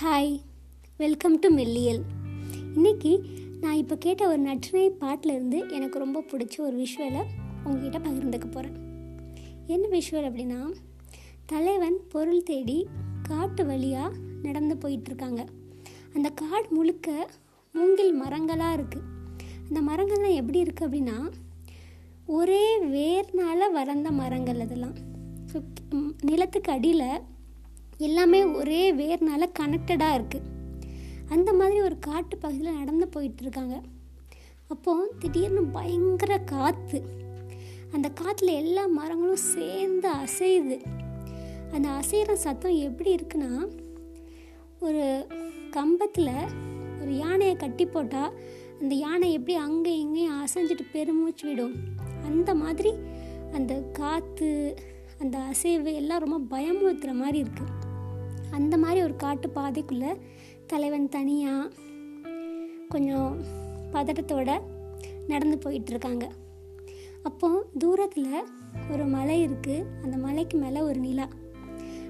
Hi welcome to மெல்லியல் இன்னைக்கு நான் இப்போ கேட்ட ஒரு நற்றினை பாட்டிலேருந்து எனக்கு ரொம்ப பிடிச்ச ஒரு விஷுவலை உங்ககிட்ட பகிர்ந்துக்க போகிறேன் என்ன விஷுவல் அப்படின்னா தலைவன் பொருள் தேடி காட்டு வழியாக நடந்து போயிட்டுருக்காங்க. அந்த காடு முழுக்க மூங்கில் மரங்களாக இருக்குது அந்த மரங்கள்லாம் எப்படி இருக்குது அப்படின்னா ஒரே வேர்னால் வளர்ந்த மரங்கள் அதெல்லாம். நிலத்துக்கு அடியில் எல்லாமே ஒரே வேர்னால கனெக்டடாக இருக்குது அந்த மாதிரி ஒரு காட்டு பகுதியில் நடந்து போயிட்டுருக்காங்க. அப்போது திடீர்னு பயங்கர காற்று அந்த காற்றுல எல்லா மரங்களும் சேர்ந்து அசையுது. அந்த அசைகிற சத்தம் எப்படி இருக்குன்னா ஒரு கம்பத்தில் ஒரு யானையை கட்டி போட்டால் அந்த யானை எப்படி அங்கே இங்கேயும் அசைஞ்சிட்டு பெருமூச்சு விடும். அந்த மாதிரி அந்த காற்று அந்த அசைவு எல்லாம் ரொம்ப பயமுறுத்துகிற மாதிரி இருக்குது அந்த மாதிரி ஒரு காட்டு பாதைக்குள்ளே தலைவன் தனியாக கொஞ்சம் பதட்டத்தோட நடந்து போயிட்டுருக்காங்க அப்போது தூரத்தில் ஒரு மலை இருக்குது அந்த மலைக்கு மேலே ஒரு நிலா.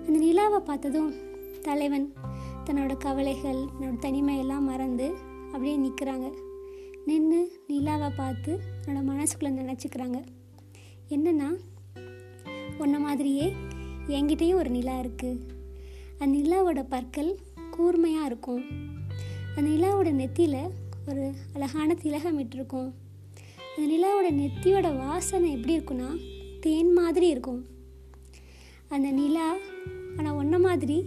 அந்த நிலாவை பார்த்ததும் தலைவன் தன்னோட கவலைகள் தன்னோட தனிமையெல்லாம் மறந்து அப்படியே நிற்கிறாங்க நின்று நிலாவை பார்த்து தன்னோட மனசுக்குள்ளே நினச்சிக்கிறாங்க. என்னென்னா உன்ன மாதிரியே என்கிட்டயும் ஒரு நிலா இருக்குது அந்த நிலாவோட பற்கள் கூர்மையாக இருக்கும். அந்த நிலாவோட நெத்தியில் ஒரு அழகான திலகம் இட்டிருக்கும். அந்த நிலாவோட நெத்தியோட வாசனை எப்படி இருக்குன்னா தேன் மாதிரி இருக்கும். அந்த நிலா ஆனால் ஒன்றை மாதிரி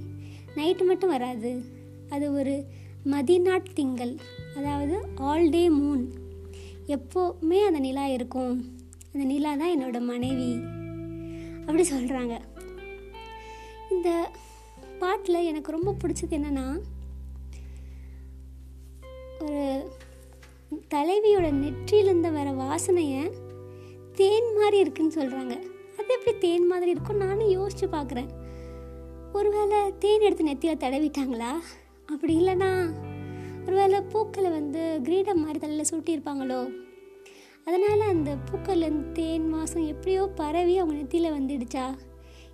நைட்டு மட்டும் வராது. அது ஒரு மதிநாட் திங்கள் அதாவது ஆல் டே மூன். எப்போவுமே அந்த நிலா இருக்கும். அந்த நிலா தான் என்னோட மனைவி. அப்படி சொல்கிறாங்க இந்த பாட்டில் எனக்கு ரொம்ப பிடிச்சது என்னென்னா ஒரு தலைவியோட நெற்றியிலேருந்து வர வாசனையை தேன் மாதிரி இருக்குன்னு சொல்கிறாங்க அது எப்படி தேன் மாதிரி இருக்கும்? நானும் யோசித்து பார்க்குறேன் ஒருவேளை தேன் எடுத்து நெத்தியில் தடவிட்டாங்களா? அப்படி இல்லைன்னா ஒருவேளை பூக்களை வந்து கிரீடம் மாதிரி தலையில் சூட்டியிருப்பாங்களோ? அதனால் அந்த பூக்கள்லேருந்து தேன் வாசம் எப்படியோ பரவி அவங்க நெத்தியில் வந்துடுச்சா?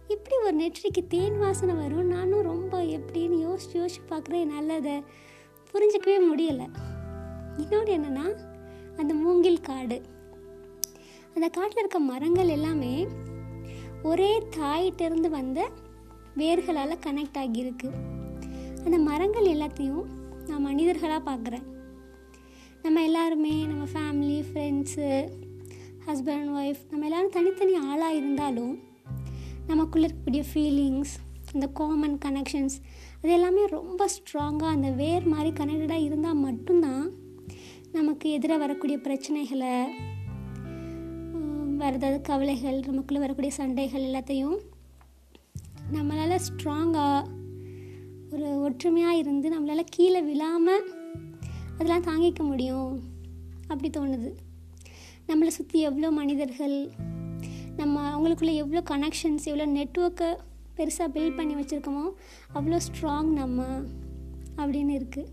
இப்படி ஒரு நெற்றிக்கு தேன் வாசனை வரும். நானும் ரொம்ப எப்படின்னு யோசிச்சு யோசிச்சு பார்க்குறேன். என்னால் அதை புரிஞ்சிக்கவே முடியலை. இன்னொன்று என்னென்னா அந்த மூங்கில் காடு. அந்த காட்டில் இருக்க மரங்கள் எல்லாமே ஒரே தாயிட்டிருந்து வந்த வேர்களால் கனெக்ட் ஆகியிருக்கு. அந்த மரங்கள் எல்லாத்தையும் நான் மனிதர்களாக பார்க்குறேன். நம்ம எல்லாருமே நம்ம ஃபேமிலி ஃப்ரெண்ட்ஸு ஹஸ்பண்ட் ஒய்ஃப் நம்ம எல்லோரும் தனித்தனி ஆளாக இருந்தாலும் நமக்குள்ளே இருக்கக்கூடிய ஃபீலிங்ஸ் அந்த காமன் கனெக்ஷன்ஸ் அது எல்லாமே ரொம்ப ஸ்ட்ராங்காக அந்த வேர் மாதிரி கனெக்டடாக இருந்தால் மட்டும்தான் நமக்கு எதிராக வரக்கூடிய பிரச்சனைகளை வேறு ஏதாவது கவலைகள் நமக்குள்ளே வரக்கூடிய சண்டைகள் எல்லாத்தையும் நம்மளால் ஸ்ட்ராங்காக ஒரு ஒற்றுமையாக இருந்து நம்மளால் கீழே விழாமல் அதெல்லாம் தாங்கிக்க முடியும். அப்படி தோணுது. நம்மளை சுற்றி எவ்வளோ மனிதர்கள் நம்ம அவங்களுக்குள்ள எவ்வளோ கனெக்ஷன்ஸ் எவ்வளோ நெட்ஒர்க்கை பெருசாக பில்ட் பண்ணி வச்சுருக்கோமோ அவ்வளோ ஸ்ட்ராங் நம்ம அப்படின்னு இருக்குது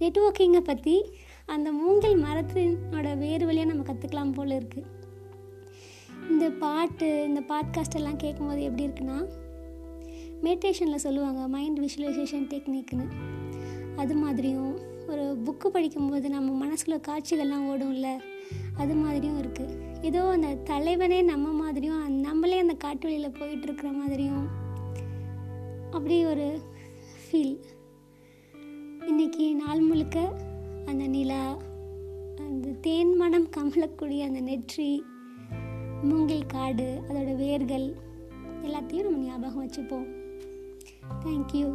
நெட்ஒர்க்கிங்கை பற்றி அந்த மூங்கில் மரத்தினோட வேறு வழியாக நம்ம கற்றுக்கலாம் போல் இருக்குது இந்த பாட்டு இந்த பாட்காஸ்ட் எல்லாம் கேட்கும்போது எப்படி இருக்குன்னா மெடிடேஷனில் சொல்லுவாங்க மைண்ட் விஷுவலைசேஷன் டெக்னிக்னு அது மாதிரியும் ஒரு புக்கு படிக்கும்போது நம்ம மனசில் காட்சிகள்லாம் ஓடும்ல? அது மாதிரியும் இருக்குது ஏதோ அந்த தலைவனே நம்ம மாதிரியும் நம்மளே அந்த காட்டு வழியில் போயிட்டுருக்குற மாதிரியும் அப்படி ஒரு ஃபீல் இன்றைக்கி நாள் முழுக்க அந்த நிலா அந்த தேன் மனம் கமலக்கூடிய அந்த நெற்றி மூங்கில் காடு அதோட வேர்கள் எல்லாத்தையும் நம்ம ஞாபகம் வச்சுப்போம். தேங்க்யூ